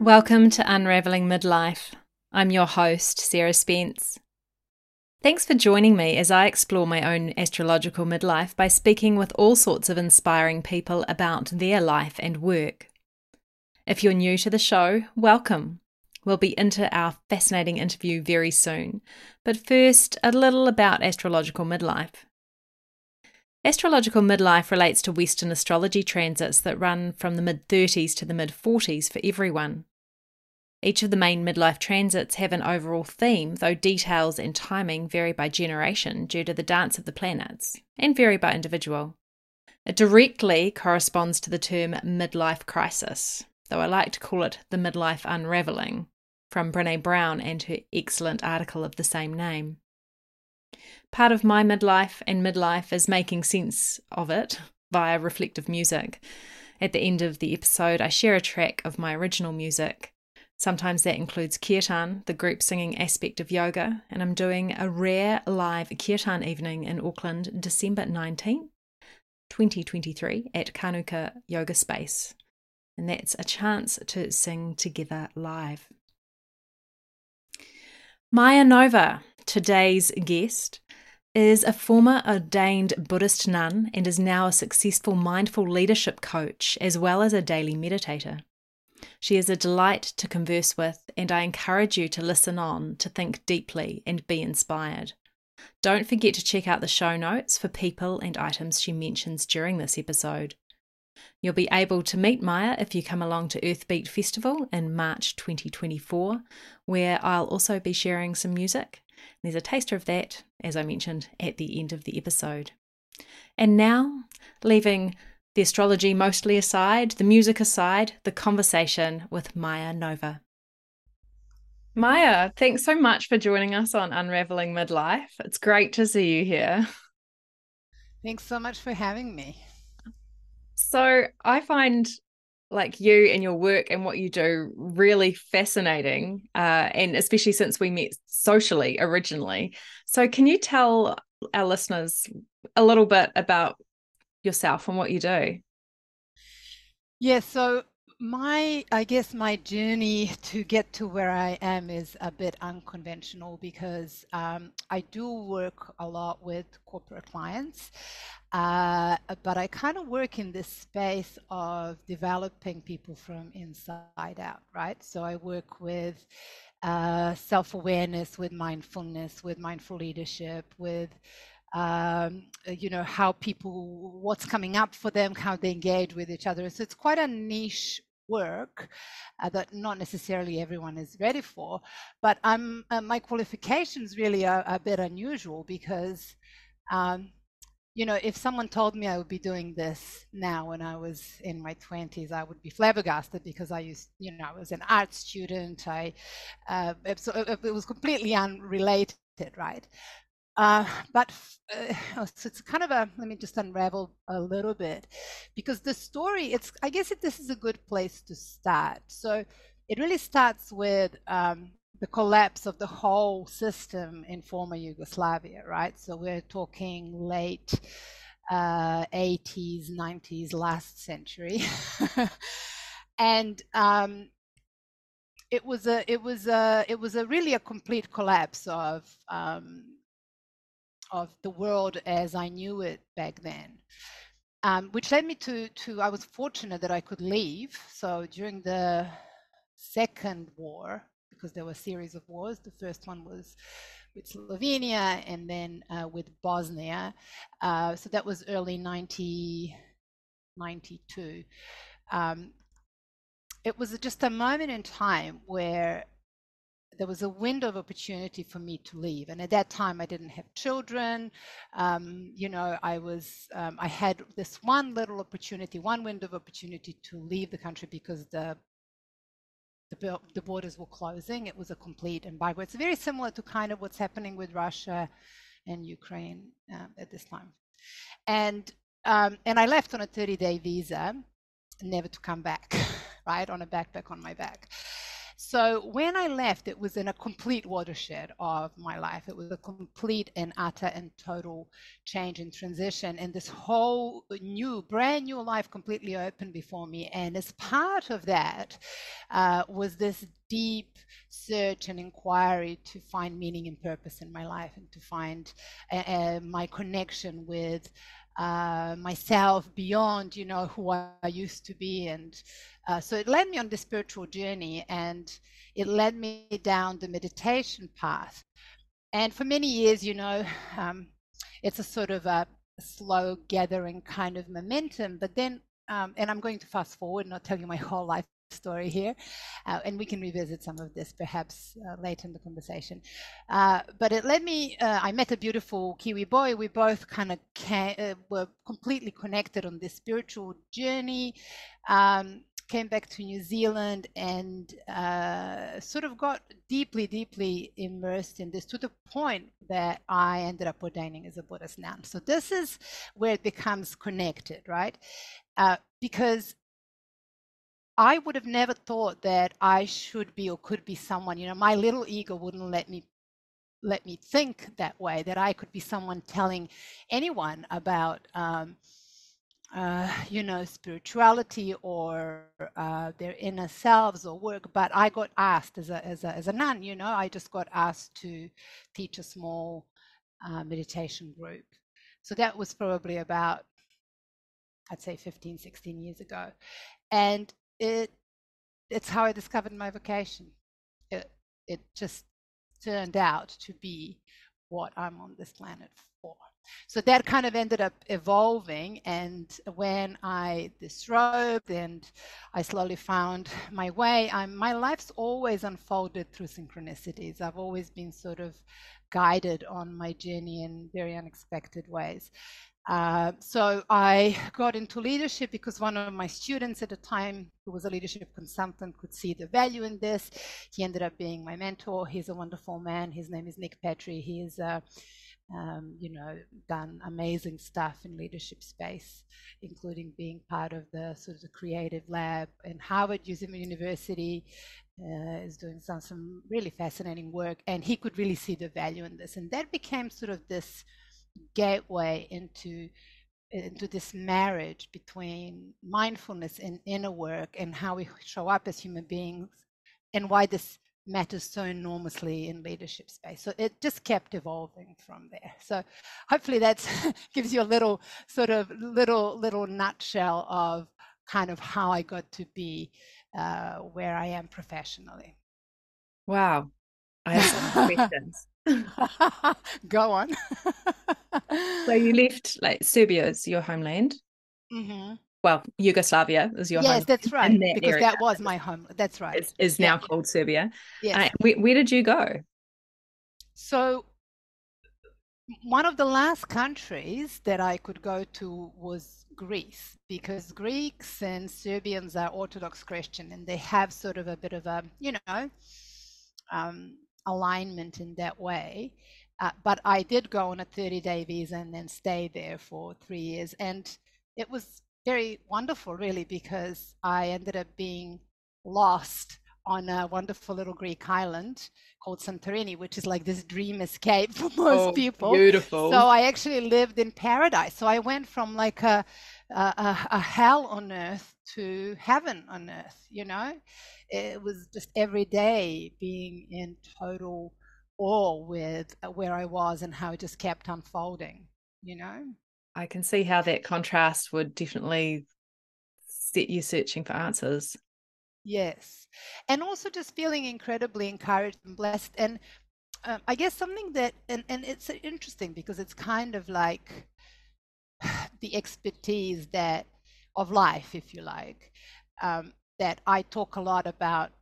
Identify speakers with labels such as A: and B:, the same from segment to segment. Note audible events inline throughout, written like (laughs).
A: Welcome to Unraveling Midlife. I'm your host, Sarah Spence. Thanks for joining me as I explore my own astrological midlife by speaking with all sorts of inspiring people about their life and work. If you're new to the show, welcome. We'll be into our fascinating interview very soon, but first, a little about astrological midlife. Astrological midlife relates to Western astrology transits that run from the mid 30s to the mid 40s for everyone. Each of the main midlife transits have an overall theme, though details and timing vary by generation due to the dance of the planets, and vary by individual. It directly corresponds to the term midlife crisis, though I like to call it the midlife unravelling, from Brene Brown and her excellent article of the same name. Part of my midlife and midlife is making sense of it via reflective music. At the end of the episode, I share a track of my original music Sometimes that includes kirtan, the group singing aspect of yoga, and I'm doing a rare live kirtan evening in Auckland, December 19th, 2023, at Kanuka Yoga Space. And that's a chance to sing together live. Maya Nova, today's guest, is a former ordained Buddhist nun and is now a successful mindful leadership coach as well as a daily meditator. She is a delight to converse with, and I encourage you to listen on, to think deeply, and be inspired. Don't forget to check out the show notes for people and items she mentions during this episode. You'll be able to meet Maya if you come along to Earthbeat Festival in March 2024, where I'll also be sharing some music. There's a taster of that, as I mentioned, at the end of the episode. And now, leaving the astrology mostly aside, the music aside, the conversation with Maya Nova. Maya, thanks so much for joining us on Unraveling Midlife. It's great to see you here.
B: Thanks so much for having me.
A: So, I find like you and your work and what you do really fascinating, uh, and especially since we met socially originally. So, can you tell our listeners a little bit about yourself and what you do?
B: Yeah, so my i guess my journey to get to where i am is a bit unconventional because um, i do work a lot with corporate clients uh, but i kind of work in this space of developing people from inside out right so i work with uh, self-awareness with mindfulness with mindful leadership with um, uh, you know how people what's coming up for them how they engage with each other. So it's quite a niche work uh, that not necessarily everyone is ready for but i'm uh, my qualifications really are a bit unusual because um, you know if someone told me i would be doing this now when i was in my 20s i would be flabbergasted because i used you know i was an art student. I uh, it, it was completely unrelated right uh, but uh, oh, so it's kind of a let me just unravel a little bit. Because the story it's i guess it, this is a good place to start. So it really starts with um, the collapse of the whole system in former yugoslavia right? So we're talking late uh, 80s 90s last century. (laughs) And um, it was a it was a it was a really a complete collapse of um, of the world as I knew it back then. Um, which led me to, to, I was fortunate that I could leave. So during the second war, because there were a series of wars, the first one was with Slovenia and then uh, with Bosnia. Uh, so that was early 1992. Um, it was just a moment in time where there was a window of opportunity for me to leave. And at that time i didn't have children. Um, you know i was um, i had this one little opportunity one window of opportunity to leave the country because the the, the borders were closing. It was a complete embargo. It's very similar to kind of what's happening with russia and ukraine um, at this time. And um, and i left on a 30 day visa never to come back (laughs) right on a backpack on my back So when I left, it was in a complete watershed of my life. It was a complete and utter and total change and transition. And this whole new, brand new life completely opened before me. And as part of that uh, was this deep search and inquiry to find meaning and purpose in my life and to find uh, uh, my connection with uh, myself beyond, you know, who I used to be. And uh, so it led me on the spiritual journey and it led me down the meditation path. And for many years, you know, (sighs) um, it's a sort of a slow gathering kind of momentum. But then, um, and I'm going to fast forward not tell you my whole life story here, uh, and we can revisit some of this perhaps uh, later in the conversation. Uh, but it led me. Uh, I met a beautiful Kiwi boy. We both kind of uh, were completely connected on this spiritual journey. Um, came back to New Zealand and uh, sort of got deeply, deeply immersed in this to the point that I ended up ordaining as a Buddhist nun. So this is where it becomes connected, right? because I would have never thought that I should be or could be someone. You know, my little ego wouldn't let me let me think that way. That I could be someone telling anyone about, um, uh, you know, spirituality or uh, their inner selves or work. But I got asked as a as a as a nun. You know, I just got asked to teach a small uh, meditation group. So that was probably about I'd say 15, 16 years ago. And it it's how I discovered my vocation. It it just turned out to be what I'm on this planet for. So that kind of ended up evolving. And when I disrobed and I slowly found my way, I'm, my life's always unfolded through synchronicities. I've always been sort of guided on my journey in very unexpected ways. Uh, so I got into leadership because one of my students at the time, who was a leadership consultant, could see the value in this. He ended up being my mentor. He's a wonderful man. His name is Nick Petrie. He is, uh, um, you know, done amazing stuff in leadership space, including being part of the sort of the creative lab in Harvard University. Uh, is doing some, some really fascinating work, and he could really see the value in this, and that became sort of this gateway into into this marriage between mindfulness and inner work and how we show up as human beings and why this matters so enormously in leadership space. So it just kept evolving from there. So hopefully that (laughs) gives you a little sort of little little nutshell of kind of how i got to be uh, where i am professionally.
A: Wow. I have some (laughs) questions (laughs)
B: Go on.
A: so you (laughs) left like Serbia is your homeland. Mm-hmm. Well, Yugoslavia is your
B: yes, that's right. That because area. that was my home. That's right.
A: Is, is now yeah. called Serbia. Yes. Uh, where, where did you go?
B: So one of the last countries that I could go to was Greece because Greeks and Serbians are Orthodox Christian and they have sort of a bit of a, you know, um, alignment in that way. Uh, but I did go on a 30 day visa and then stay there for three years. And it was very wonderful, really, because I ended up being lost on a wonderful little Greek island called Santorini, which is like this dream escape (laughs) for most oh, people.
A: Beautiful.
B: So I actually lived in paradise. So I went from like a, a, a hell on earth to heaven on earth, you know? it was just every day being in total awe with uh, where I was and how it just kept unfolding, you know?
A: I can see how that contrast would definitely set you searching for answers.
B: Yes. And also just feeling incredibly encouraged and blessed. And um, I guess something that, and, and it's interesting because it's kind of like (sighs) the expertise that of life, if you like. Um, that I talk a lot about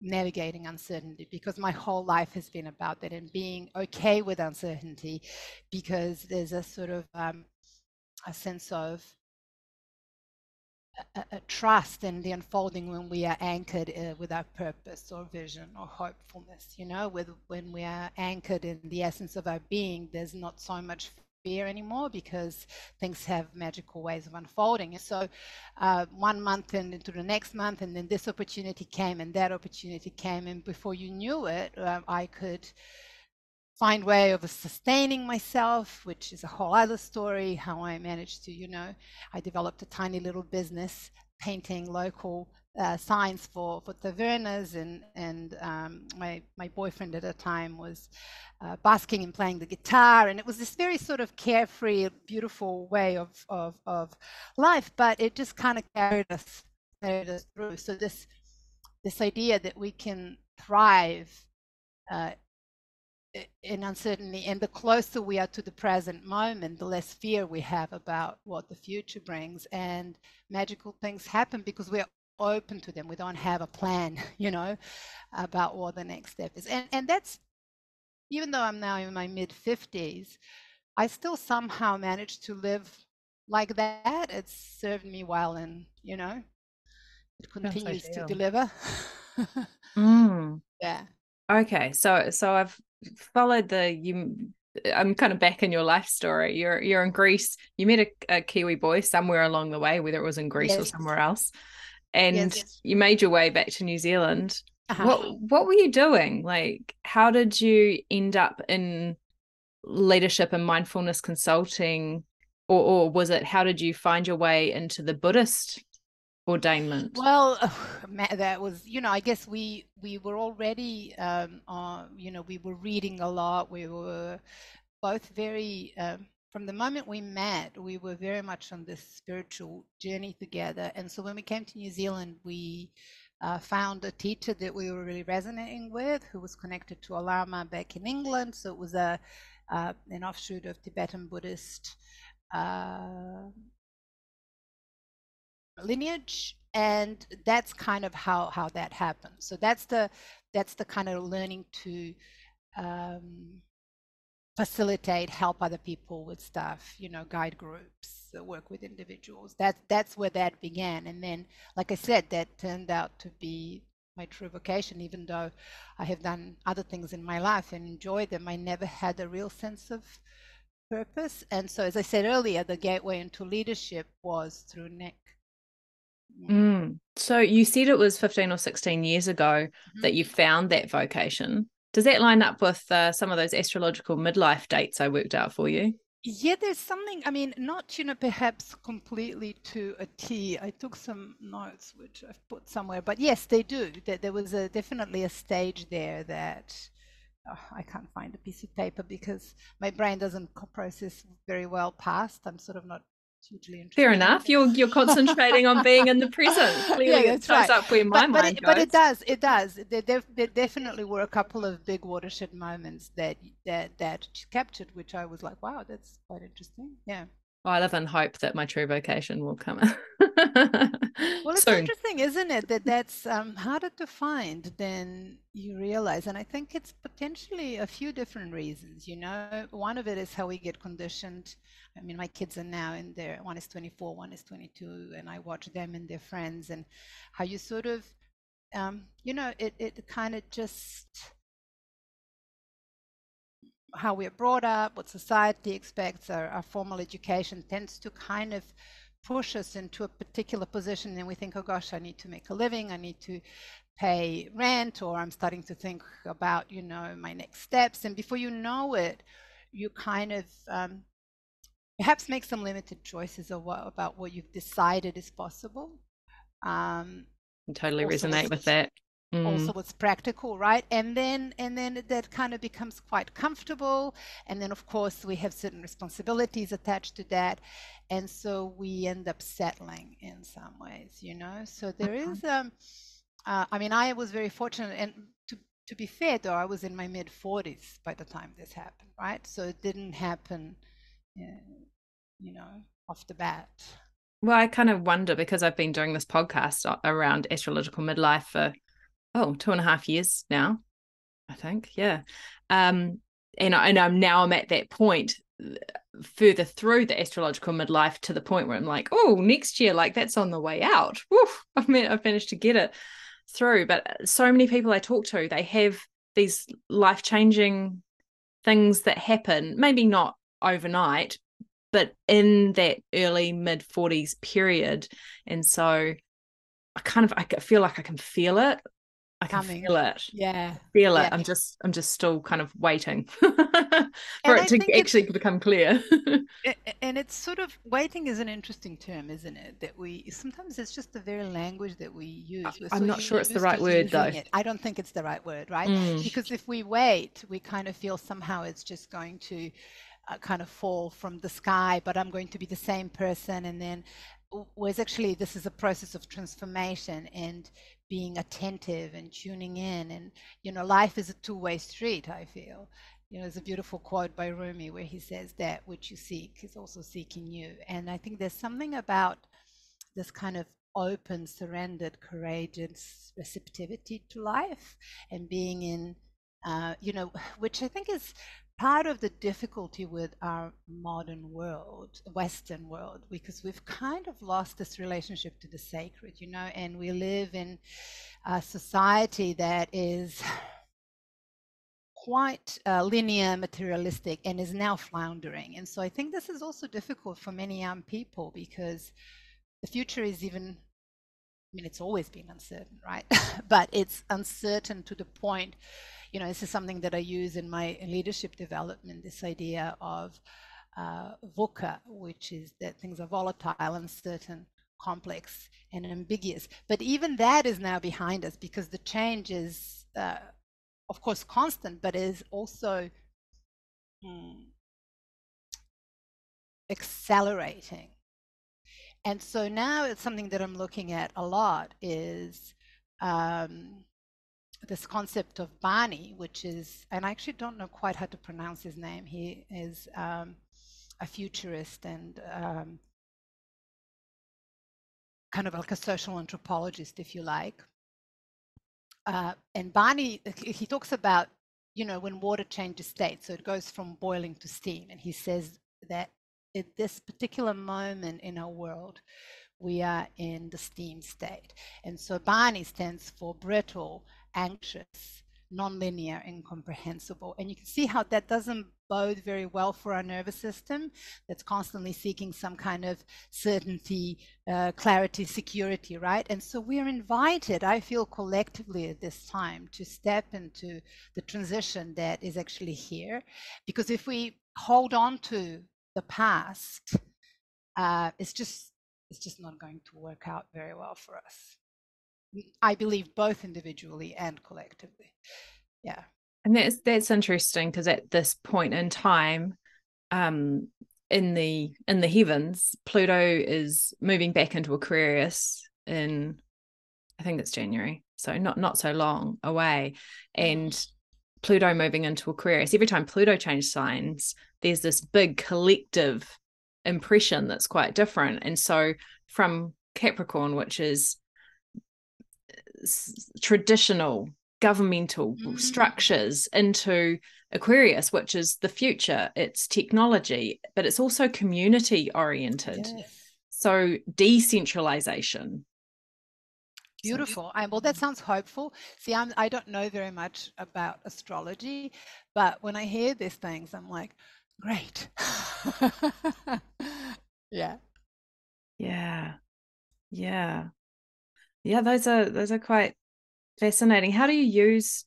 B: navigating uncertainty because my whole life has been about that and being okay with uncertainty because there's a sort of um, a sense of a, a, trust in the unfolding when we are anchored uh, with our purpose or vision or hopefulness you know with when we are anchored in the essence of our being there's not so much fear anymore because things have magical ways of unfolding. So, uh, one month and into the next month, and then this opportunity came, and that opportunity came, and before you knew it, uh, I could find way of sustaining myself, which is a whole other story. How I managed to, you know, I developed a tiny little business painting local uh, signs for for tavernas, and and um, my my boyfriend at the time was uh, basking and playing the guitar, and it was this very sort of carefree, beautiful way of of, of life. But it just kind of carried us carried us through. So this this idea that we can thrive uh, in uncertainty, and the closer we are to the present moment, the less fear we have about what the future brings, and magical things happen because we're open to them. We don't have a plan, (laughs) you know, about what the next step is, and and that's even though I'm now in my mid 50s, I still somehow managed to live like that. It's served me well, and you know, it continues to deliver.
A: mm. (laughs)
B: Yeah.
A: Okay, so so I've followed the you. I'm kind of back in your life story. You're you're in Greece. You met a, a Kiwi boy somewhere along the way, whether it was in Greece yes. or somewhere else, and yes, yes. you made your way back to New Zealand. Uh-huh. What what were you doing? Like, how did you end up in leadership and mindfulness consulting, or or was it how did you find your way into the Buddhist ordainment?
B: Well, (laughs) that was you know I guess we we were already um, uh, you know we were reading a lot. We were both very. Um, from the moment we met, we were very much on this spiritual journey together. And so when we came to New Zealand, we uh, found a teacher that we were really resonating with, who was connected to a Lama back in England. So it was a uh, an offshoot of Tibetan Buddhist uh, lineage, and that's kind of how how that happened. So that's the that's the kind of learning to um, facilitate, help other people with stuff, you know, guide groups, uh, work with individuals. That that's where that began, and then, like I said, that turned out to be my true vocation. Even though I have done other things in my life and enjoyed them, I never had a real sense of purpose. And so, as I said earlier, the gateway into leadership was through Nick.
A: Mm. So you said it was 15 or 16 years ago mm-hmm. that you found that vocation. Does that line up with uh, some of those astrological midlife dates I worked out for you?
B: Yeah, there's something, I mean, not, you know, perhaps completely to a T. I took some notes which I've put somewhere, but yes, they do. That there was a, definitely a stage there that oh, I can't find a piece of paper because my brain doesn't process very well past. I'm sort of not.
A: Fair enough. You're you're concentrating on being in the present. (laughs) Clearly, yeah, it shows right. up where my
B: but, but
A: mind
B: it, goes. But it does. It does. There, def- there, definitely were a couple of big watershed moments that that that captured, which I was like, wow, that's quite interesting. Yeah.
A: Well, I live in hope that my true vocation will come. (laughs) (laughs)
B: well, it's interesting, isn't it, that that's um, harder to find than you realize, and I think it's potentially a few different reasons. You know, one of it is how we get conditioned I mean, my kids are now in their one is 24, one is 22, and I watch them and their friends, and how you sort of, um, you know, it it kind of just how we're brought up, what society expects, our, our formal education tends to kind of push us into a particular position, and we think, oh gosh, I need to make a living, I need to pay rent, or I'm starting to think about, you know, my next steps, and before you know it, you kind of um, perhaps make some limited choices of what, about what you've decided is possible. Um,
A: totally resonate with that.
B: Mm. Also, what's practical, right? And then, and then that kind of becomes quite comfortable. And then, of course, we have certain responsibilities attached to that, and so we end up settling in some ways, you know. So there is, um, uh, I mean, I was very fortunate, and to to be fair, though, I was in my mid 40s by the time this happened, right? So it didn't happen you know, off the bat.
A: Well, I kind of wonder because I've been doing this podcast around astrological midlife for oh two and a half years now, I think. Yeah, um, and I, and I'm now I'm at that point further through the astrological midlife to the point where I'm like, oh, next year, like that's on the way out. Woof, I've mean, I've managed to get it through. But so many people I talk to, they have these life changing things that happen. Maybe not overnight, but in that early mid 40s period. And so I kind of I feel like I can feel it. I can Coming. feel it.
B: Yeah.
A: Feel
B: it.
A: Yeah. I'm just I'm just still kind of waiting (laughs) for and it to actually become clear. (laughs)
B: and it's sort of waiting is an interesting term, isn't it? That we sometimes it's just the very language that we use.
A: We're I'm not sure it's the right word though. It.
B: I don't think it's the right word, right? Mm. Because if we wait, we kind of feel somehow it's just going to uh, kind of fall from the sky, but I'm going to be the same person. And then, whereas actually, this is a process of transformation and being attentive and tuning in. And, you know, life is a two way street, I feel. You know, there's a beautiful quote by Rumi where he says that which you seek is also seeking you. And I think there's something about this kind of open, surrendered, courageous receptivity to life and being in, uh, you know, (sighs) which I think is part of the difficulty with our modern world, Western world, because we've kind of lost this relationship to the sacred, you know, and we live in a society that is quite uh, linear, materialistic, and is now floundering. And so I think this is also difficult for many young people because the future is even I mean, it's always been uncertain, right? (laughs) but it's uncertain to the point you know, this is something that I use in my leadership development, this idea of uh, VUCA, which is that things are volatile, uncertain, complex, and ambiguous. But even that is now behind us because the change is, uh, of course, constant, but is also hmm, accelerating. And so now it's something that I'm looking at a lot is um, this concept of BANI, which is, and I actually don't know quite how to pronounce his name. He is um, a futurist and um, kind of like a social anthropologist, if you like. Uh, and BANI, he talks about, you know, when water changes state, so it goes from boiling to steam. And he says that at this particular moment in our world, we are in the steam state. And so BANI stands for brittle, anxious, nonlinear, incomprehensible. And you can see how that doesn't bode very well for our nervous system that's constantly seeking some kind of certainty, uh, clarity, security, right? And so we're invited, I feel collectively at this time, to step into the transition that is actually here. Because if we hold on to the past, uh, it's just it's just not going to work out very well for us. I believe both individually and collectively. Yeah.
A: And that's that's interesting because at this point in time, um, in the in the heavens, Pluto is moving back into Aquarius in I think it's January, so not not so long away. And. Pluto moving into Aquarius, every time Pluto changes signs, there's this big collective impression that's quite different. And so from Capricorn, which is traditional governmental mm. structures into Aquarius, which is the future. It's technology, but it's also community oriented. Yes. So decentralization.
B: Beautiful. I, well, that sounds hopeful. See, I'm, I don't know very much about astrology, but when I hear these things, I'm like, great. (laughs) yeah.
A: Yeah. Yeah yeah those are those are quite fascinating. How do you use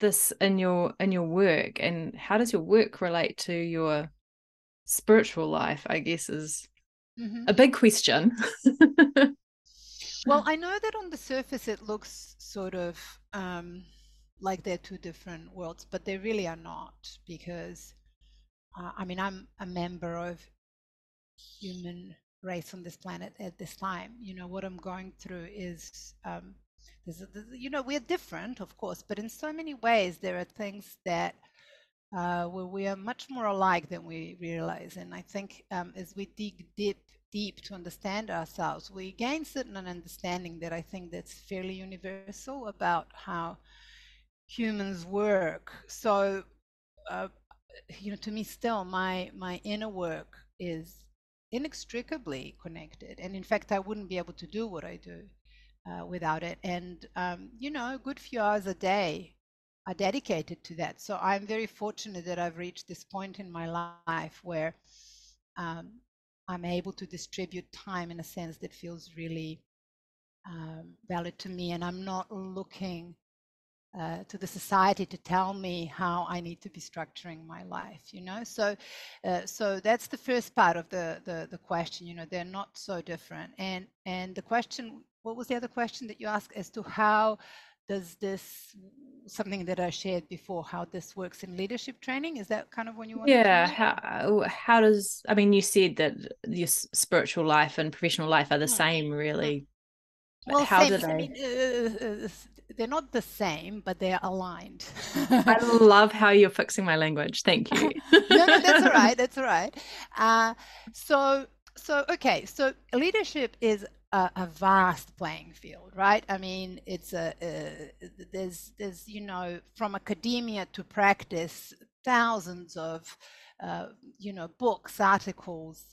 A: this in your in your work? And how does your work relate to your spiritual life i guess is mm-hmm. a big question.
B: Well i know that on the surface it looks sort of um, like they're two different worlds but they really are not because uh, i mean i'm a member of human race on this planet at this time. You know, what I'm going through is, um, there's, there's, you know, we're different, of course, but in so many ways, there are things that uh, where we are much more alike than we realize. And I think um, as we dig deep, deep to understand ourselves, we gain certain understanding that I think that's fairly universal about how humans work. So, uh, you know, to me, still, my my inner work is inextricably connected. And in fact, I wouldn't be able to do what I do uh, without it. And, um, you know, a good few hours a day are dedicated to that. So I'm very fortunate that I've reached this point in my life where um, I'm able to distribute time in a sense that feels really um, valid to me, and I'm not looking uh, to the society to tell me how I need to be structuring my life, you know. So, uh, so that's the first part of the, the the question. You know, they're not so different. And and the question, what was the other question that you asked as to how does this something that I shared before, how this works in leadership training? Is that kind of when you want?
A: Yeah. How how does I mean? You said that your spiritual life and professional life are the same, really.
B: Well, how same, do they? I mean, uh, uh they're not the same, but they're aligned.
A: I (laughs) love how you're fixing my language. Thank you. (laughs)
B: no, no, that's all right. That's all right. Uh, so, so okay. So leadership is a, a, vast playing field, right? I mean, it's a, a there's there's you know from academia to practice, thousands of uh, you know books, articles,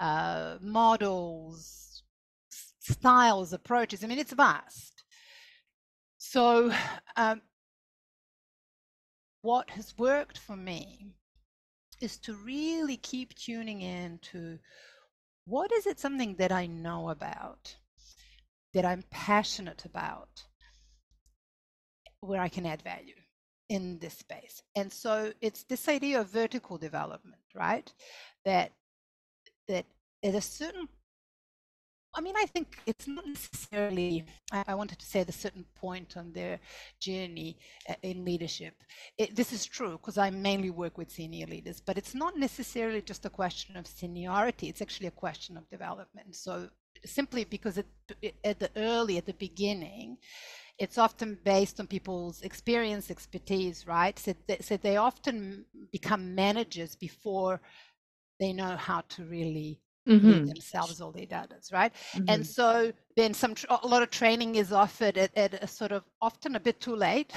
B: uh, models, styles, approaches. I mean, it's vast. So, um, what has worked for me is to really keep tuning in to what is it something that I know about, that I'm passionate about, where I can add value in this space. And so it's this idea of vertical development, right? That that at a certain I mean, I think it's not necessarily, I, wanted to say at a certain point on their journey uh, in leadership. It, this is true because I mainly work with senior leaders, but it's not necessarily just a question of seniority. It's actually a question of development. So simply because it, at the early, at the beginning, it's often based on people's experience, expertise, right? So they, so they often become managers before they know how to really mm-hmm. themselves or their daughters, right? Mm-hmm. And so then some a lot of training is offered at, at a sort of often a bit too late.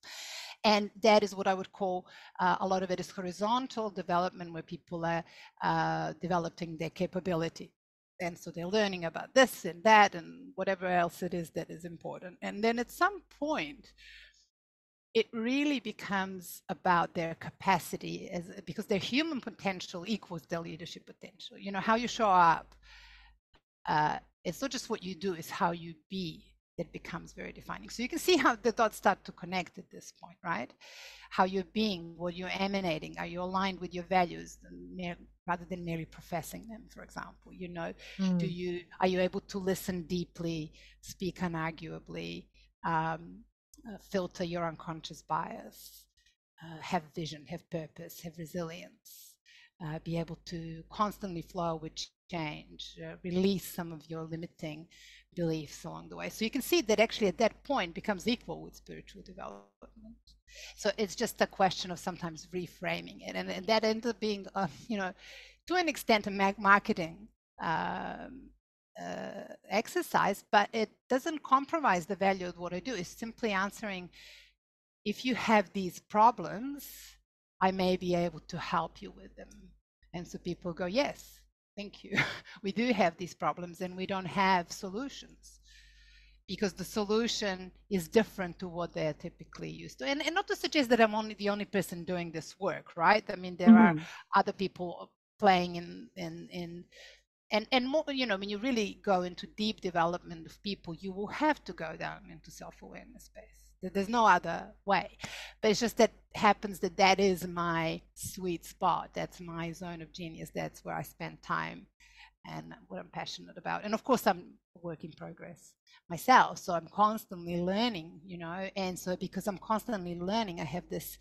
B: (laughs) and that is what I would call uh, a lot of it is horizontal development where people are uh, developing their capability. And so they're learning about this and that and whatever else it is that is important. And then at some point, it really becomes about their capacity as because their human potential equals their leadership potential. You know how you show up uh, it's not just what you do it's how you be that becomes very defining. So you can see how the dots start to connect at this point right? How you're being what you're emanating are you aligned with your values rather than merely professing them for example you know? Mm. do you are you able to listen deeply speak unarguably um, uh, filter your unconscious bias, uh, have vision, have purpose, have resilience, uh, be able to constantly flow with change, uh, release some of your limiting beliefs along the way. So you can see that actually at that point becomes equal with spiritual development. So it's just a question of sometimes reframing it, and, and that ends up being, uh, you know, to an extent, a marketing um, uh, exercise, but it doesn't compromise the value of what I do. It's simply answering if you have these problems, I may be able to help you with them. And so people go, Yes, thank you. (laughs) we do have these problems and we don't have solutions because the solution is different to what they're typically used to. And, and not to suggest that I'm only the only person doing this work, right? I mean, there mm-hmm. are other people playing in, in, in and and more you know when you really go into deep development of people you will have to go down into self-awareness space. There's no other way. But it's just that happens that that is my sweet spot. That's my zone of genius. That's where i spend time and what i'm passionate about. And of course i'm a work in progress myself so i'm constantly learning you know? And so because i'm constantly learning i have this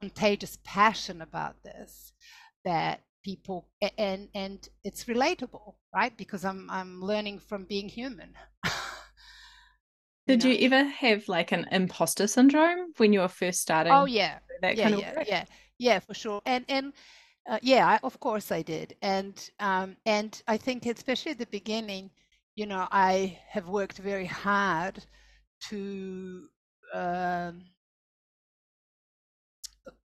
B: contagious passion about this that people and and it's relatable right? Because i'm i'm learning from being human. (laughs)
A: Did you, know? you, ever have like an imposter syndrome when you were first starting
B: oh yeah. that yeah, kind of yeah, work? yeah. Yeah for sure. And and uh, yeah I, of course i did. And um and i think especially at the beginning you know i have worked very hard to um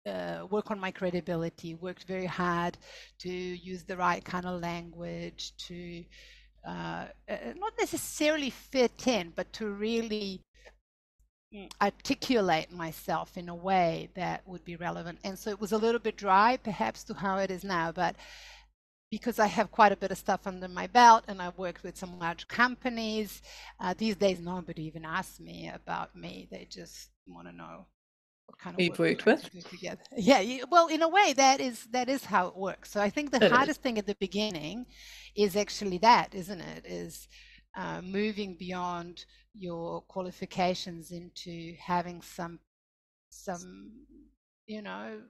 B: uh, work on my credibility, worked very hard to use the right kind of language, to uh, uh, not necessarily fit in, but to really mm, articulate myself in a way that would be relevant. And so it was a little bit dry, perhaps, to how it is now. But because I have quite a bit of stuff under my belt and I've worked with some large companies, uh, these days nobody even asks me about me. They just want to know
A: what kind of you've work worked with
B: together. (laughs) Yeah, well, in a way, that is that is how it works. So I think the it hardest is. thing at the beginning is actually that, isn't it? Is uh, moving beyond your qualifications into having some some you know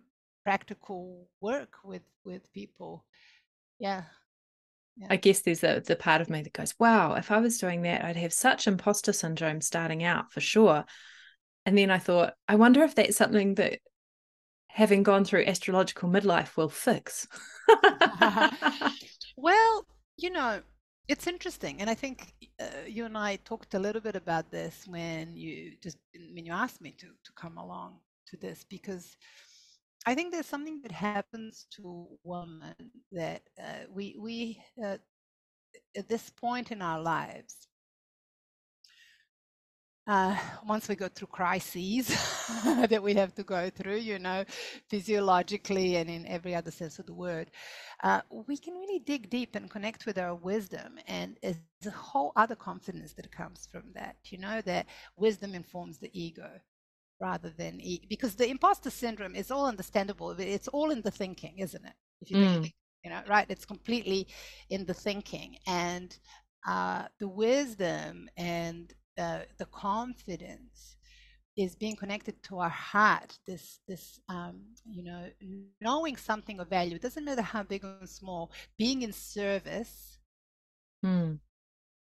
B: practical work with with people yeah.
A: yeah. I guess there's a the part of me that goes, wow, if I was doing that, I'd have such imposter syndrome starting out for sure. And then I thought, I wonder if that's something that having gone through astrological midlife will fix. (laughs)
B: well, you know, it's interesting, and I think uh, you and I talked a little bit about this when you just when you asked me to to come along to this because I think there's something that happens to women that uh, we we uh, at this point in our lives, uh, once we go through crises (laughs) that we have to go through, you know, physiologically and in every other sense of the word, uh, we can really dig deep and connect with our wisdom. And there's a whole other confidence that comes from that, you know, that wisdom informs the ego rather than e- because the imposter syndrome is all understandable. It's all in the thinking, isn't it? If you mm. think, you know, right? It's completely in the thinking and uh, the wisdom and uh, the confidence is being connected to our heart. This, this, um, you know, knowing something of value. It doesn't matter how big or small. Being in service. Mm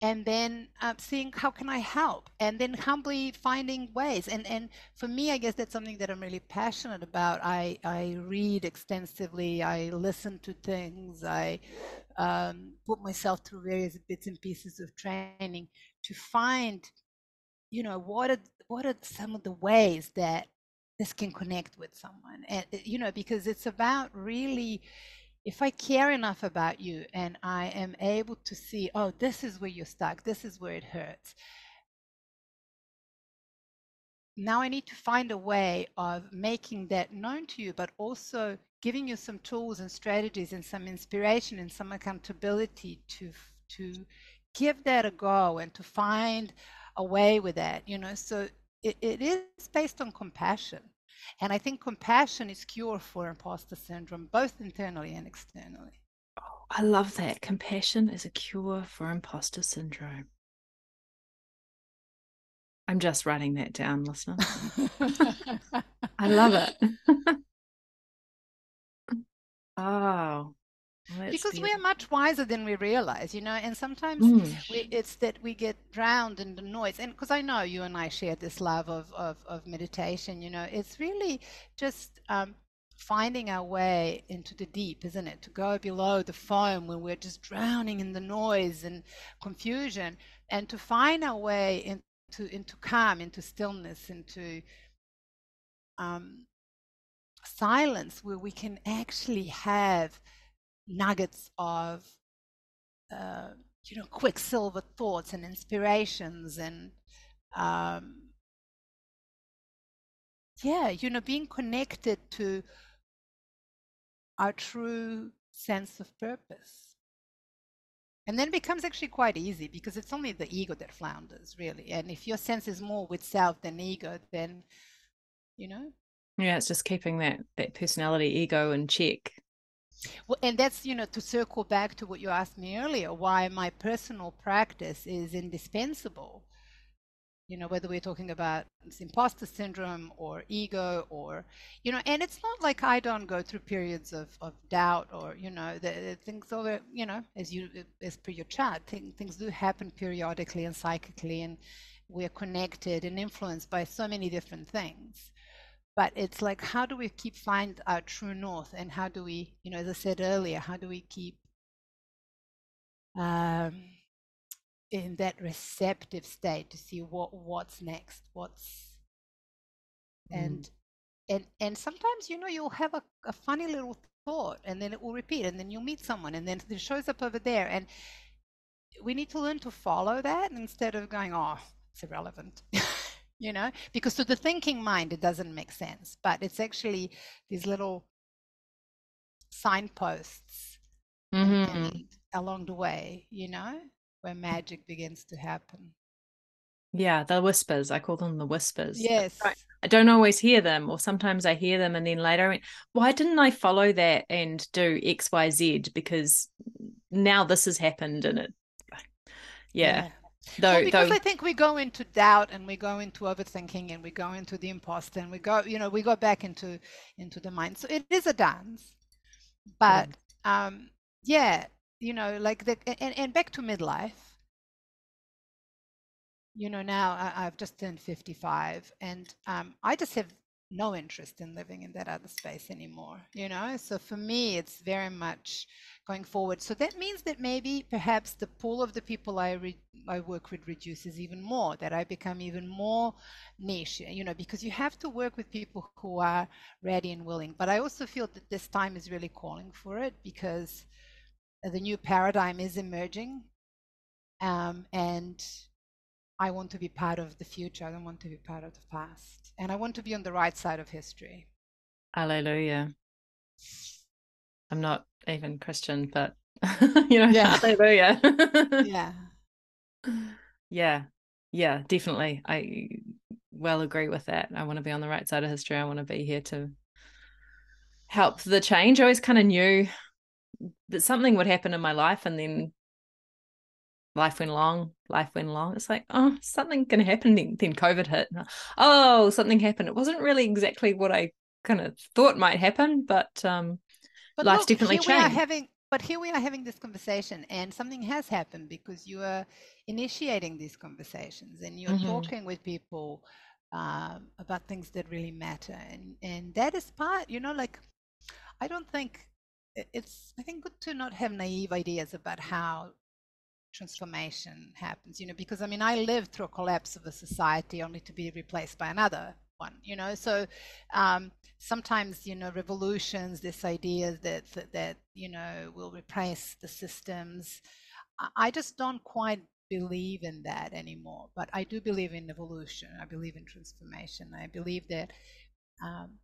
B: and then uh, seeing how can I help, and then humbly finding ways. And and for me, I guess that's something that I'm really passionate about. I I read extensively. I listen to things. I um, put myself through various bits and pieces of training to find, you know, what are what are some of the ways that this can connect with someone, and eh, you know, because it's about really if I care enough about you and I am able to see, oh, this is where you're stuck, this is where it hurts. Now I need to find a way of making that known to you, but also giving you some tools and strategies and some inspiration and some accountability to to give that a go and to find a way with that. You know, so it, it is based on compassion and I think compassion is cure for imposter syndrome, both internally and externally.
A: Oh, I love that. Compassion is a cure for imposter syndrome. I'm just writing that down, listener. (laughs) I love it. (laughs) oh,
B: because we are much wiser than we realize, you know, and sometimes mm. we, it's that we get drowned in the noise. And because I know you and I share this love of, of, of meditation, you know, it's really just um, finding our way into the deep, isn't it? To go below the foam when we're just drowning in the noise and confusion, and to find our way into, into calm, into stillness, into um, silence where we can actually have nuggets of uh, you know quicksilver thoughts and inspirations and um, yeah you know being connected to our true sense of purpose. And then it becomes actually quite easy because it's only the ego that flounders really. And if your sense is more with self than ego then you know?
A: Yeah it's just keeping that that personality ego in check
B: well, and that's, you know, to circle back to what you asked me earlier, why my personal practice is indispensable. You know, whether we're talking about imposter syndrome or ego or, you know, and it's not like I don't go through periods of, of doubt or, you know, the, the things over, you know, as you, as per your chart, things, things do happen periodically and psychically and we're connected and influenced by so many different things but it's like how do we keep find our true north? And how do we you know as i said earlier how do we keep um, in that receptive state to see what what's next what's mm. and and and sometimes you know you'll have a, a funny little thought and then it will repeat and then you'll meet someone and then it shows up over there. And we need to learn to follow that instead of going oh it's irrelevant (laughs) you know because to the thinking mind it doesn't make sense but it's actually these little signposts
A: Mm-hmm.
B: along the way you know where magic begins to happen
A: Yeah, the whispers. I call them the whispers.
B: yes
A: I don't always hear them, or sometimes I hear them and then later, I went, why didn't I follow that and do X, Y, Z? Because now this has happened, and it, (sighs) yeah. Though,
B: well, because
A: though,
B: I think we go into doubt and we go into overthinking and we go into the imposter and we go, you know, we go back into into the mind. So it is a dance, but um, yeah, you know, like the and, and back to midlife. You know, now I, I've just turned fifty-five, and um, I just have no interest in living in that other space anymore. You know, so for me, it's very much going forward. So that means that maybe perhaps the pool of the people I re- I work with reduces even more. That I become even more niche. You know, because you have to work with people who are ready and willing. But I also feel that this time is really calling for it because the new paradigm is emerging, um, and I want to be part of the future. I don't want to be part of the past, and I want to be on the right side of history.
A: hallelujah. I'm not even Christian, but (laughs) you know,
B: Yeah. (laughs)
A: hallelujah.
B: Yeah. (laughs)
A: yeah, yeah, definitely. I well agree with that. I want to be on the right side of history. I want to be here to help the change. I always kind of knew that something would happen in my life, and then life went long, Life went long. It's like, oh, something can happen. Then, then COVID hit. Oh, something happened. It wasn't really exactly what I kind of thought might happen, but um,
B: But
A: Life's
B: look,
A: definitely
B: here we are
A: changed.
B: having, but here we are having this conversation, and something has happened because you are initiating these conversations and you're
A: Mhm.
B: talking with people um, about things that really matter, and and that is part. You know, like I don't think it's. I think good to not have naive ideas about how transformation happens. You know, because I mean, I lived through a collapse of a society only to be replaced by another one. You know, so. Um, sometimes you know revolutions this idea that that, that you know will replace the systems I, just don't quite believe in that anymore but i do believe in evolution i believe in transformation i believe that um,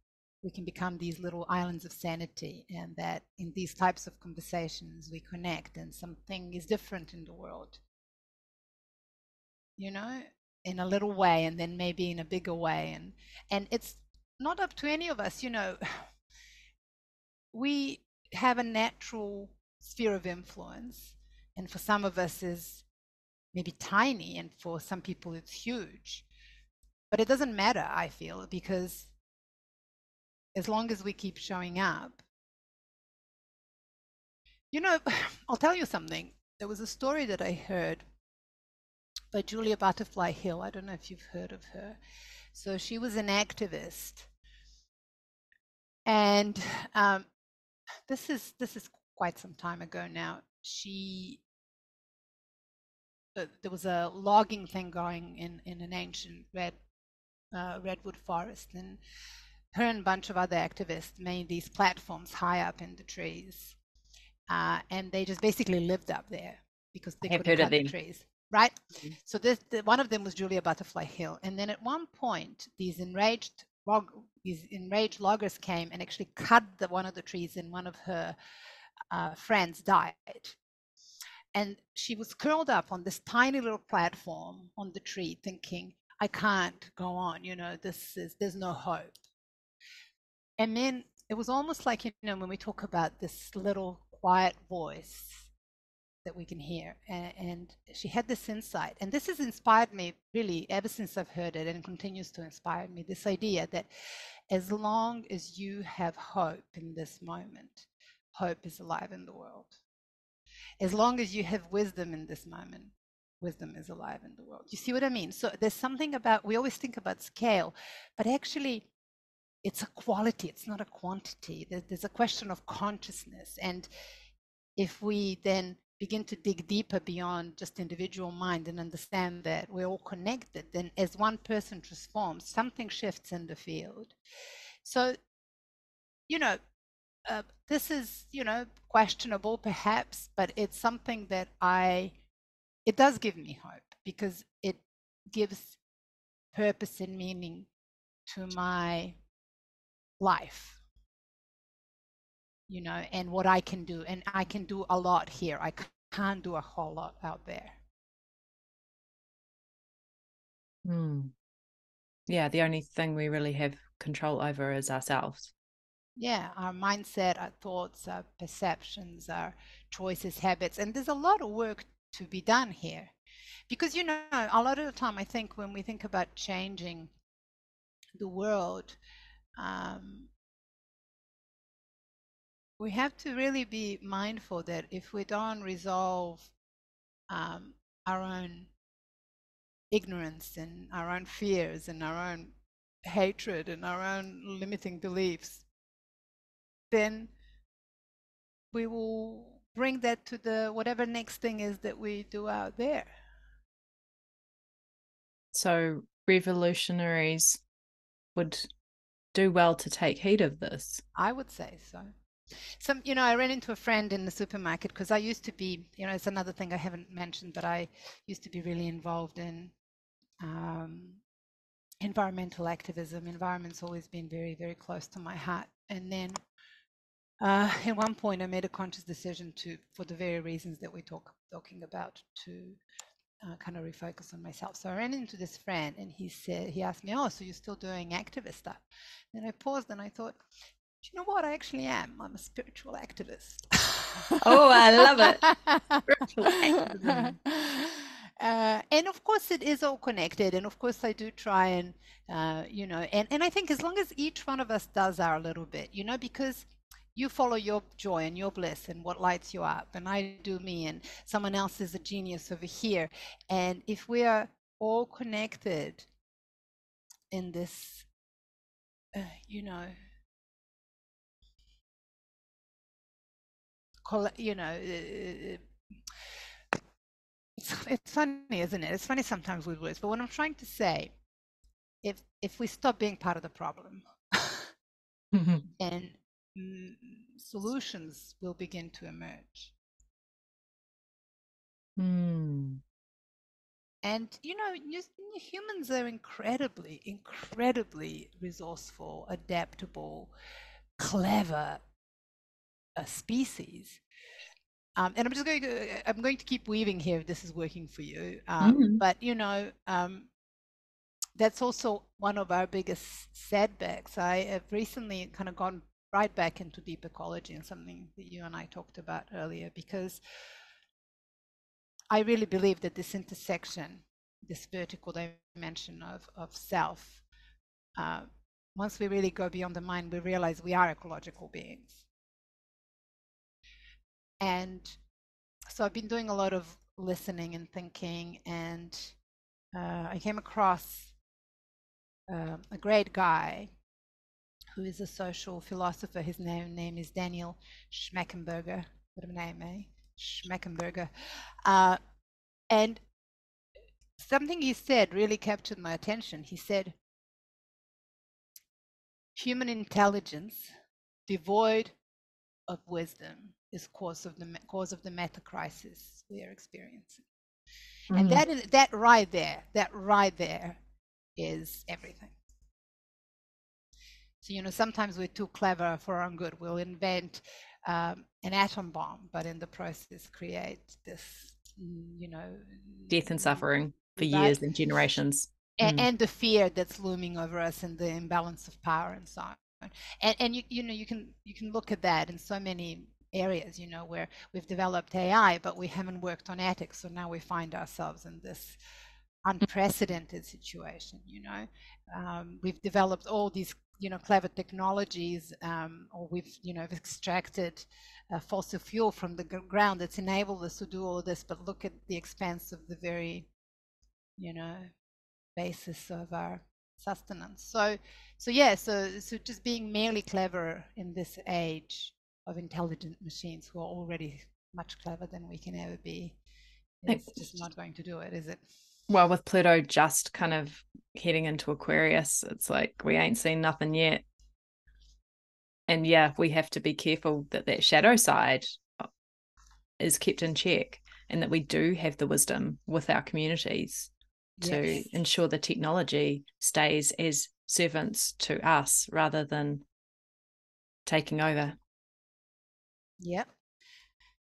B: we can become these little islands of sanity and that in these types of conversations we connect and something is different in the world. You know in a little way and then maybe in a bigger way. And and it's not up to any of us you know. (sighs) We have a natural sphere of influence and for some of us is maybe tiny and for some people it's huge. But it doesn't matter i feel because as long as we keep showing up. You know (sighs) i'll tell you something. There was a story that i heard by julia butterfly hill. I don't know if you've heard of her. So she was an activist. And um, this is this is quite some time ago now. She uh, there was a logging thing going in in an ancient red uh, redwood forest. And her and a bunch of other activists made these platforms high up in the trees uh, and they just basically lived up there because they
A: I
B: couldn't cut the trees right?
A: Mhm.
B: so this the, one of them was julia butterfly hill and then at one point these enraged log, these enraged loggers came and actually cut the, one of the trees and one of her uh, friends died. And she was curled up on this tiny little platform on the tree thinking i can't go on you know this is there's no hope and then it was almost like you know when we talk about this little quiet voice that we can hear and, and she had this insight. And this has inspired me really ever since i've heard it and continues to inspire me this idea that as long as you have hope in this moment hope is alive in the world. As long as you have wisdom in this moment wisdom is alive in the world. You see what i mean? So there's something about we always think about scale but actually it's a quality it's not a quantity. There's a question of consciousness. And if we then begin to dig deeper beyond just individual mind and understand that we're all connected then as one person transforms something shifts in the field. So you know uh, this is you know questionable perhaps but it's something that i it does give me hope because it gives purpose and meaning to my life you know and what i can do and i can do a lot here i can't do a whole lot out there
A: Hmm. Yeah, the only thing we really have control over is ourselves.
B: Yeah, our mindset, our thoughts, our perceptions, our choices, habits. And there's a lot of work to be done here. Because, you know, a lot of the time, I think when we think about changing the world, um, we have to really be mindful that if we don't resolve um, our own ignorance and our own fears and our own hatred and our own limiting beliefs, then we will bring that to the whatever next thing is that we do out there.
A: So revolutionaries would do well to take heed of this.
B: I would say so. Some, you know, I ran into a friend in the supermarket because I used to be, you know, it's another thing I haven't mentioned, but I used to be really involved in um, environmental activism. Environment's always been very, very close to my heart. And then uh, (laughs) at one point, I made a conscious decision to, for the very reasons that we talk talking about, to uh, kind of refocus on myself. So I ran into this friend, and he said, he asked me, "Oh, so you're still doing activist stuff?" Then I paused, and I thought, "Do you know what? I actually am. I'm a spiritual activist." (laughs)
A: oh, I love it. spiritual activism.
B: Uh, and of course it is all connected and of course i do try and uh, you know and, and i think as long as each one of us does our little bit you know because you follow your joy and your bliss and what lights you up and i do me and someone else is a genius over here and if we are all connected in this uh, you know you know uh, it's, it's funny, isn't it? It's funny sometimes with words, but what I'm trying to say, if if we stop being part of the problem, mm-hmm. and solutions will begin to emerge.
A: Mm.
B: And you know, humans are incredibly, incredibly resourceful, adaptable, clever uh, species. Um, and I'm just going to I'm going to keep weaving here if this is working for you. Um, mm-hmm. But you know, um, that's also one of our biggest setbacks. I have recently kind of gone right back into deep ecology and something that you and I talked about earlier because I really believe that this intersection, this vertical dimension of of self, uh, once we really go beyond the mind, we realize we are ecological beings. And so I've been doing a lot of listening and thinking, and uh, I came across uh, a great guy who is a social philosopher. His name, name is Daniel Schmachtenberger. What a name, eh? Schmachtenberger. Uh, and something he said really captured my attention. He said, human intelligence devoid of wisdom is cause of the cause of the meta crisis we are experiencing. Mm-hmm. And that is that right there, that right there is everything. So you know, sometimes we're too clever for our own good. We'll invent um, an atom bomb, but in the process, create this, mm, you know,
A: death and suffering for right? years and generations,
B: and, mm. and the fear that's looming over us, and the imbalance of power, and so on. And and you you know you can you can look at that in so many areas, you know, where we've developed AI, but we haven't worked on ethics. So now we find ourselves in this unprecedented situation, you know. Um, we've developed all these, you know, clever technologies, um, or we've, you know, extracted uh, fossil fuel from the ground that's enabled us to do all of this, but look at the expense of the very, you know, basis of our sustenance. So, so yeah, so so just being merely clever in this age of intelligent machines who are already much clever than we can ever be. It's just not going to do it, is it?
A: Well, with Pluto just kind of heading into Aquarius, it's like we ain't seen nothing yet. And yeah, we have to be careful that that shadow side uh, is kept in check and that we do have the wisdom with our communities to yes. ensure the technology stays as servants to us rather than taking over.
B: yeah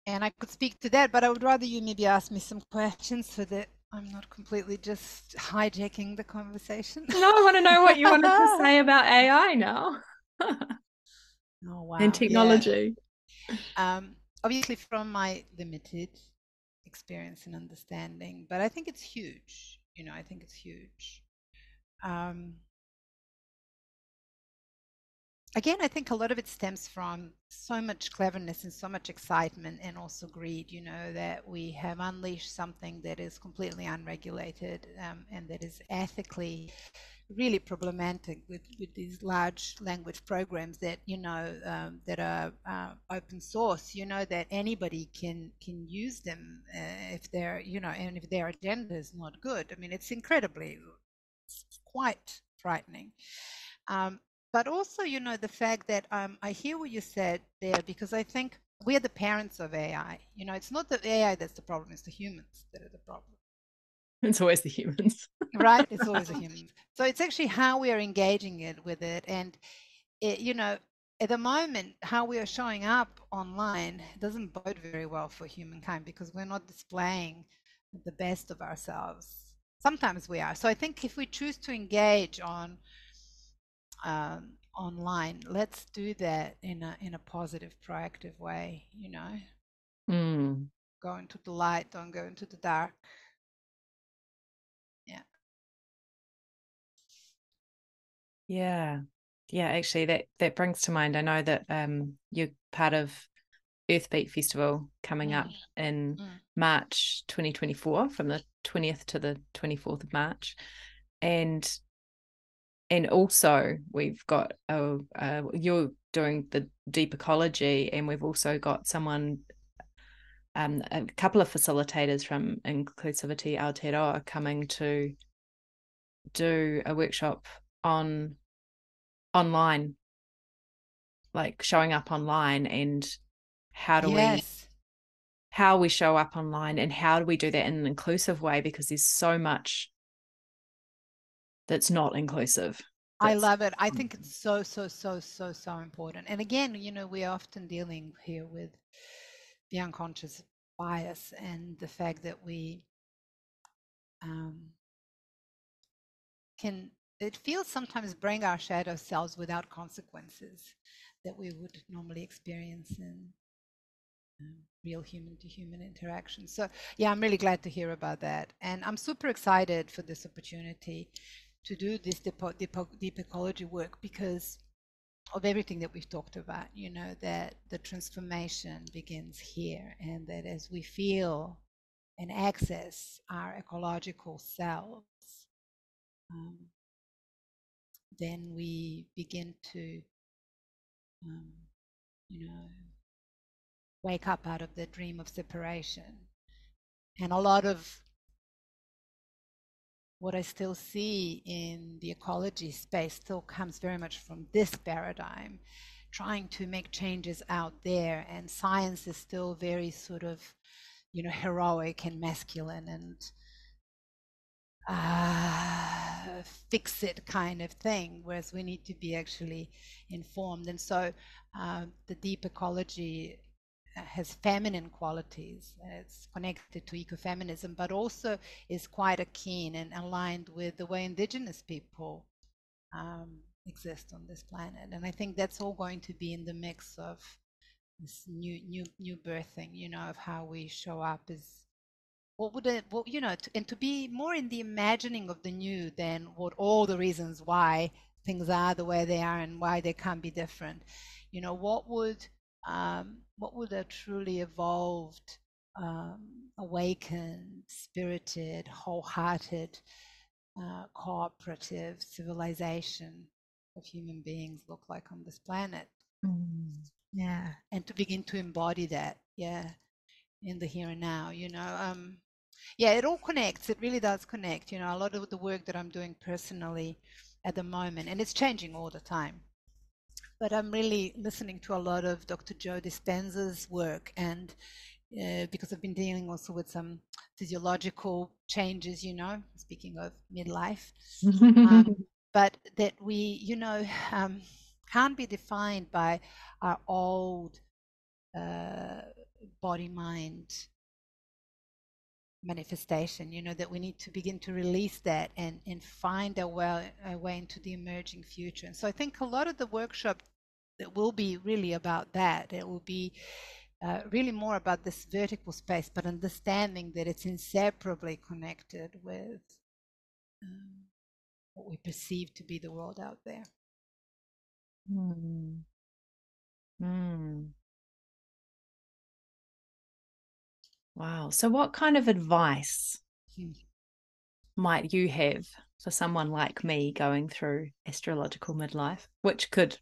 B: And I could speak to that, but I would rather you maybe ask me some (laughs) questions so that I'm not completely just hijacking the conversation.
A: No, I want to know what you wanted to (laughs) say about AI now. oh, wow. And technology.
B: Yeah. Um, obviously, from my limited experience and understanding, but I think it's huge. You know, I think it's huge. Um, again, I think a lot of it stems from so much cleverness and so much excitement and also greed, you know, that we have unleashed something that is completely unregulated um, and that is ethically really problematic with, with these large language programs that you know um, that are uh, open source you know that anybody can can use them uh, if they're you know and if their agenda is not good. I mean it's incredibly it's quite frightening. Um, but also, you know, the fact that um, I hear what you said there because I think we are the parents of AI. You know, it's not the AI that's the problem; it's the humans that are the problem.
A: It's always the humans, (laughs)
B: right? It's always the (laughs) humans. So it's actually how we are engaging it with it, and it, you know, at the moment, how we are showing up online doesn't bode very well for humankind because we're not displaying the best of ourselves. Sometimes we are. So I think if we choose to engage on um, online let's do that in a in a positive proactive way you know
A: mm.
B: go into the light don't go into the dark yeah
A: yeah yeah actually that that brings to mind i know that um you're part of earthbeat festival coming mm. up in mm. march 2024 from the 20th to the 24th of march and and also we've got a, uh, you're doing the deep ecology and we've also got someone um, a couple of facilitators from inclusivity aotearoa coming to do a workshop on online like showing up online and how do yes. we how we show up online and how do we do that in an inclusive way because there's so much that's not inclusive.
B: That's, I love it. I think it's so, so, so, so, so important. And again, you know, we're often dealing here with the unconscious bias and the fact that we um, can, it feels sometimes bring our shadow selves without consequences that we would normally experience in um, real human to human interaction. So, yeah, I'm really glad to hear about that. And I'm super excited for this opportunity to do this deep, deep, deep ecology work because of everything that we've talked about, you know, that the transformation begins here and that as we feel and access our ecological selves, um, then we begin to, um, you know, wake up out of the dream of separation. And a lot of what I still see in the ecology space still comes very much from this paradigm, trying to make changes out there. And science is still very sort of, you know, (laughs) heroic and masculine and uh, fix it kind of thing, whereas we need to be actually informed. And so uh, the deep ecology has feminine qualities. It's connected to ecofeminism, but also is quite a keen and aligned with the way indigenous people um, exist on this planet. And I think that's all going to be in the mix of this new, new, new birthing, you know, of how we show up as what would it, what, you know, to, and to be more in the imagining of the new than what all the reasons why things are the way they are and why they can't be different. You know, what would um, what would a truly evolved, um, awakened, spirited, wholehearted, uh, cooperative civilization of human beings look like on this planet?
A: Mm.
B: Yeah, and to begin to embody that, yeah, in the here and now, you know. Um, yeah, it all connects. It really does connect. You know, a lot of the work that I'm doing personally at the moment, and it's changing all the time but I'm really listening to a lot of Dr. Joe Dispenza's work, and uh, because I've been dealing also with some physiological changes, you know, speaking of midlife. um, (laughs) but that we, you know, um, can't be defined by our old uh, body mind manifestation you know that we need to begin to release that and and find a way, a way into the emerging future and so i think a lot of the workshop that will be really about that it will be uh, really more about this vertical space but understanding that it's inseparably connected with um, what we perceive to be the world out there
A: mm. Mm. Wow. So, what kind of advice hmm. might you have for someone like me going through astrological midlife, which could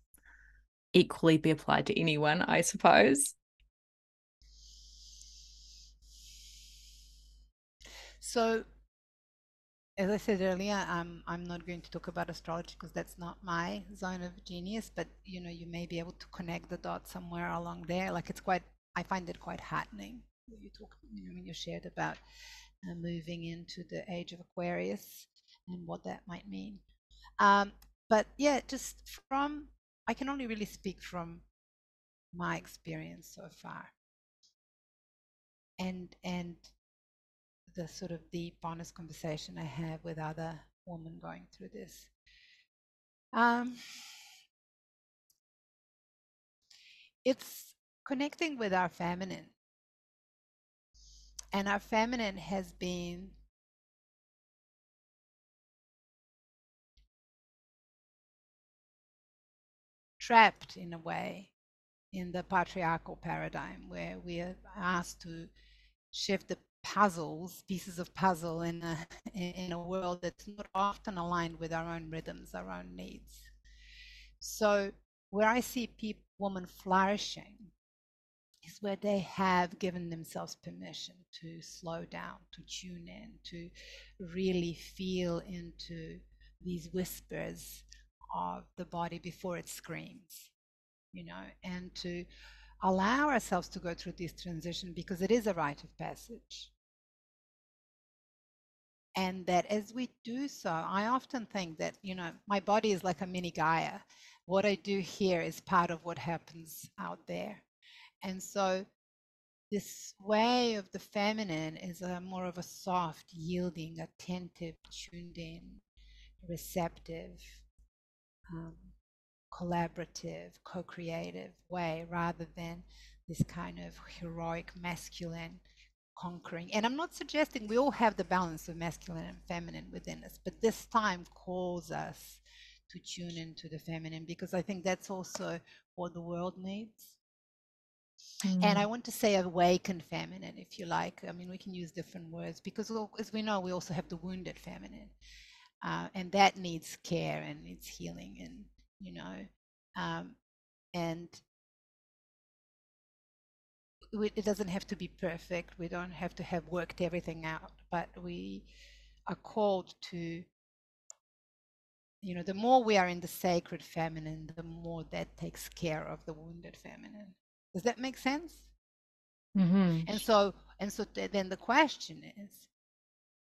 A: equally be applied to anyone, I suppose?
B: So, as I said earlier, I'm I'm not going to talk about astrology because that's not my zone of genius. But you know, you may be able to connect the dots somewhere along there. Like it's quite, I find it quite heartening you talk, you know, you shared about uh, moving into the age of Aquarius and what that might mean. Um, but yeah, just from, I can only really speak from my experience so far. And, and the sort of deep, honest conversation I have with other women going through this. Um, it's connecting with our feminine and our feminine has been trapped in a way in the patriarchal paradigm where we are asked to shift the puzzles pieces of puzzle in a (laughs) in a world that's not often aligned with our own rhythms our own needs. So where i see people women flourishing is where they have given themselves permission to slow down, to tune in, to really feel into these whispers of the body before it screams, you know, and to allow ourselves to go through this transition because it is a rite of passage. And that as we do so, I often think that, you know, my body is like a mini Gaia. What I do here is part of what happens out there. And so this way of the feminine is a more of a soft, yielding, attentive, tuned in, receptive, um, collaborative, co creative way rather than this kind of heroic, masculine, conquering. And I'm not suggesting we all have the balance of masculine and feminine within us, but this time calls us to tune into the feminine because I think that's also what the world needs. Mm. And I mm. want to say awakened feminine, if you like. I mean, we can use different words because, as we know, we also have the wounded feminine, uh, and that needs care and needs healing, and you know, um, and it doesn't have to be perfect. We don't have to have worked everything out, but we are called to. You know, the more we are in the sacred feminine, the more that takes care of the wounded feminine. Does that make sense? Mm-hmm. And so, and so th- then the question is,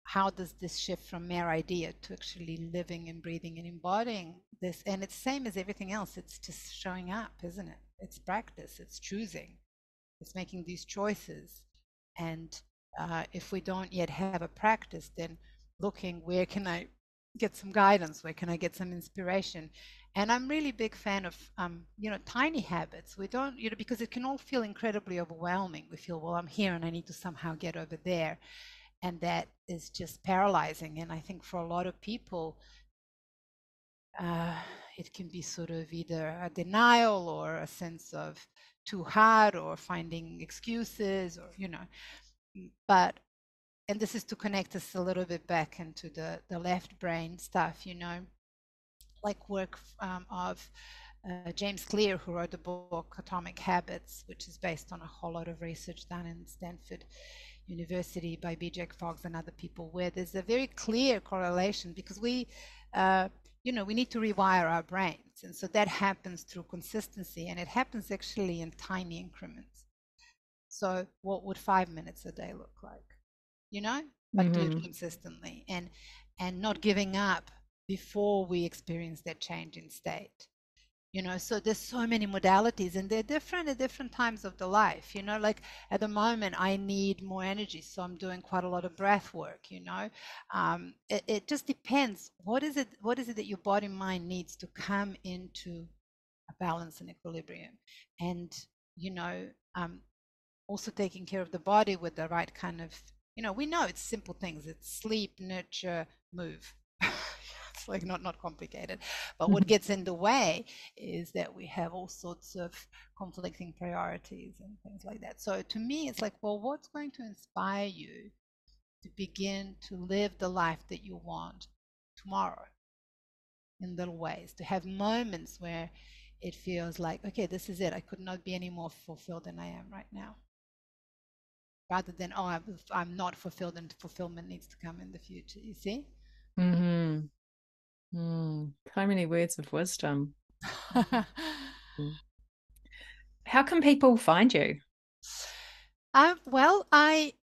B: how does this shift from mere idea to actually living and breathing and embodying this? And it's same as everything else. It's just showing up, isn't it? It's practice. It's choosing. It's making these choices. And uh, if we don't yet have a practice, then looking where can I get some guidance? Where can I get some inspiration? And I'm really big fan of, um, you know, tiny habits. We don't, you know, because it can all feel incredibly overwhelming. We feel, well, I'm here and I need to somehow get over there. And that is just paralyzing. And I think for a lot of people, uh, it can be sort of either a denial or a sense of too hard or finding excuses or, you know, but and this is to connect us a little bit back into the, the left brain stuff, you know like work um, of uh, James Clear, who wrote the book Atomic Habits, which is based on a whole lot of research done in Stanford University by B. J. Fogg and other people, where there's a very clear correlation because we, uh, you know, we need to rewire our brains. And so that happens through consistency, and it happens actually in tiny increments. So, what would five minutes a day look like? You know, but mm-hmm. do it mm-hmm. consistently and and not giving up before we experience that change in state you know? So there's so many modalities and they're different at different times of the life you know? Like at the moment i need more energy so i'm doing quite a lot of breath work you know? Um, it, it just depends. What is it what is it that your body mind needs to come into a balance and equilibrium? And you know um, also taking care of the body with the right kind of you know we know it's simple things. It's sleep nurture move. (laughs) It's like not not complicated. But what mm-hmm. gets in the way is that we have all sorts of conflicting priorities and things like that. So to me it's like well what's going to inspire you to begin to live the life that you want tomorrow in little ways? To have moments where it feels like okay this is it. I could not be any more fulfilled than i am right now rather than oh i'm, I'm not fulfilled and fulfillment needs to come in the future you see
A: mm-hmm. Mm, so many words of wisdom. (laughs) How can people find you?
B: Um, well, I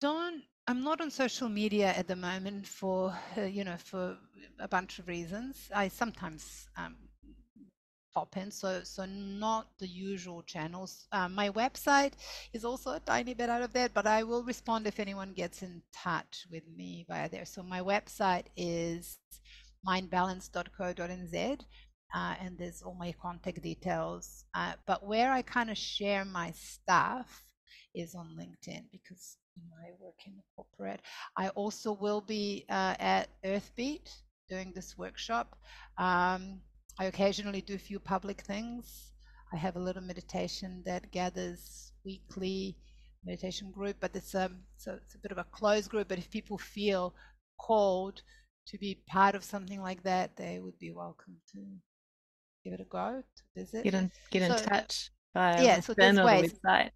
B: don't. I'm not on social media at the moment for uh, you know for a bunch of reasons. I sometimes um, pop in, so so not the usual channels. Um, my website is also a tiny bit out of that, but I will respond if anyone gets in touch with me via there. So my website is mindbalance.co.nz. Uh, and there's all my contact details. Uh, but where I kind of share my stuff is on LinkedIn because I work in the corporate. I also will be uh, at Earthbeat doing this workshop. Um, I occasionally do a few public things. I have a little meditation that gathers weekly meditation group, but it's a, um, so it's a bit of a closed group. But if people feel called to be part of something like that, they would be welcome to give it a go to visit.
A: Get in get in touch by yeah, so there's ways. website.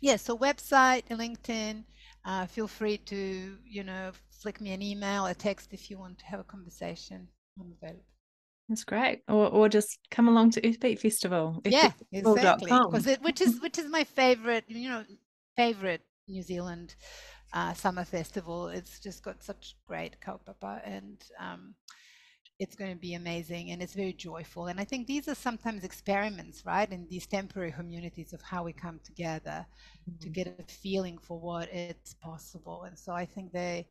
B: Yeah, so website, LinkedIn. Uh, feel free to you know flick me an email, a text if you want to have a conversation. I'm available.
A: That's great. Or or just come along to Earthbeat Festival.
B: Yeah, exactly. It, which is which is my favorite, you know, favorite New Zealand uh, summer festival. It's just got such great kaupapa and um, it's going to be amazing and it's very joyful. And I think these are sometimes experiments, right, in these temporary communities of how we come together mm-hmm. to get a feeling for what it's possible. And so I think they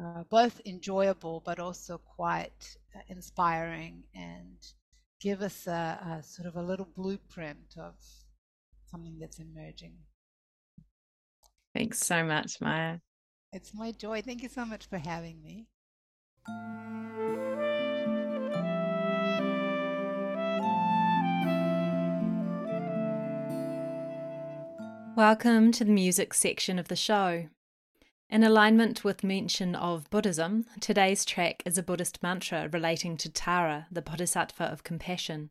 B: are both enjoyable but also quite inspiring and give us a, a sort of a little blueprint of something that's emerging.
A: Thanks so much, Maya.
B: It's my joy. Thank you so much for having me.
A: Welcome to the music section of the show. In alignment with mention of Buddhism, today's track is a Buddhist mantra relating to Tara, the Bodhisattva of compassion.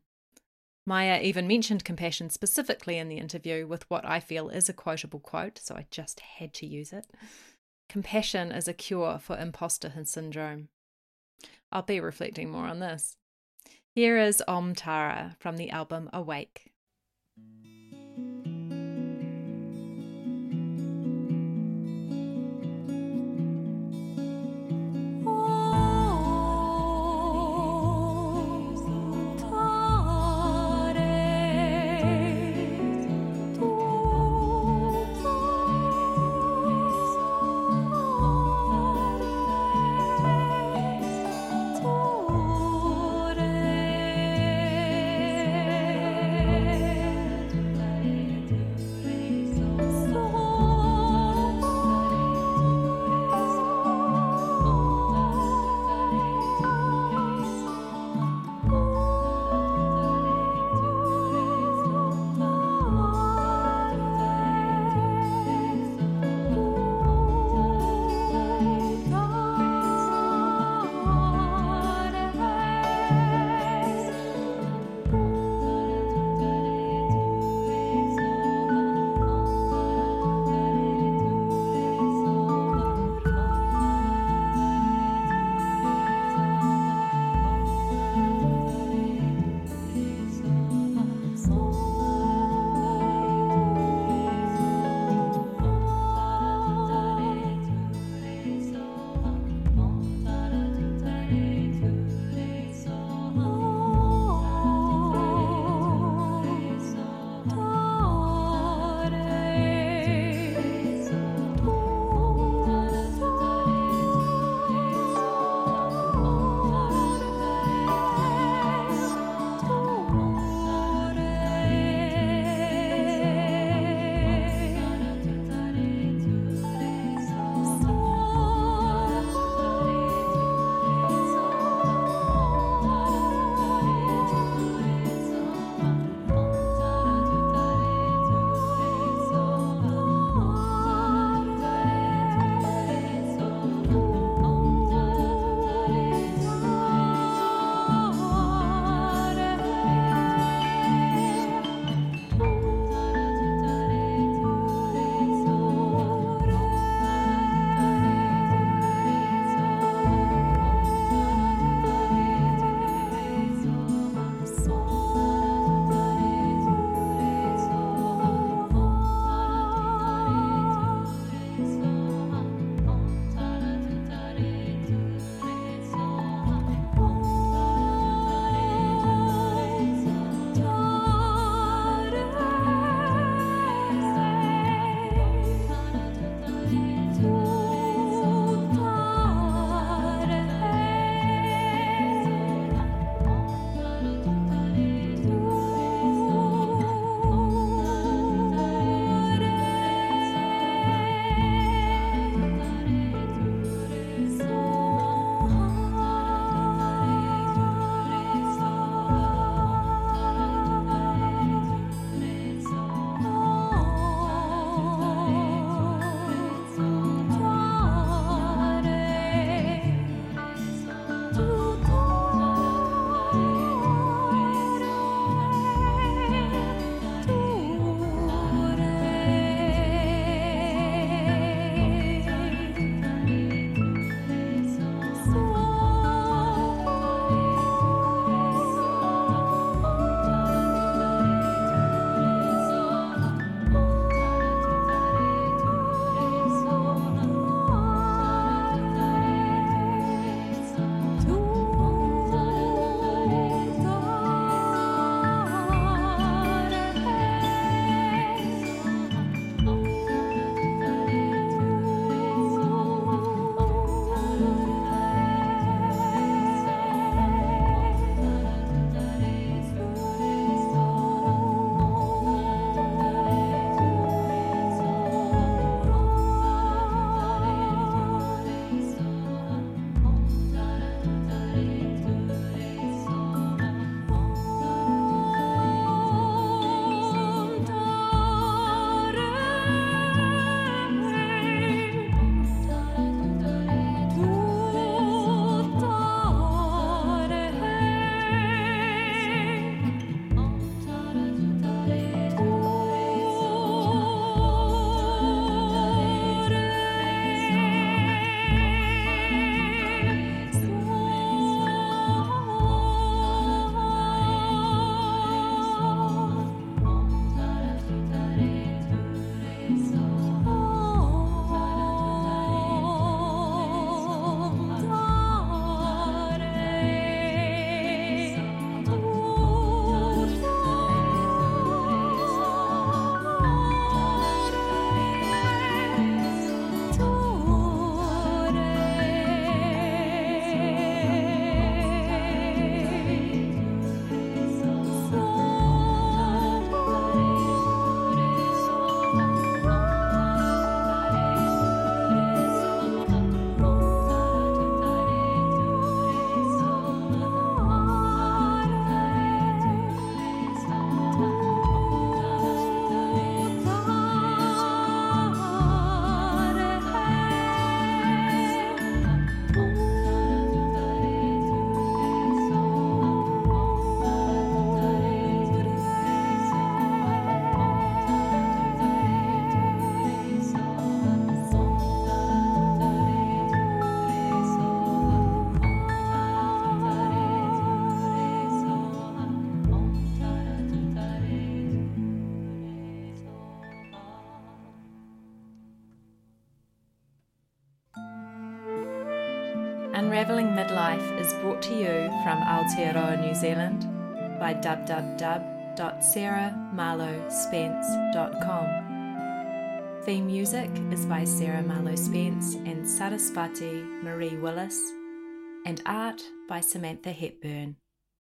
A: Maya even mentioned compassion specifically in the interview with what I feel is a quotable quote, so I just had to use it. Compassion is a cure for imposter syndrome. I'll be reflecting more on this. Here is Om Tara from the album Awake. Unraveling Midlife is brought to you from Aotearoa, New Zealand by www.sarahmarlowespence.com. Theme music is by Sarah Marlowe Spence and Sarasvati Marie Willis, and art by Samantha Hepburn.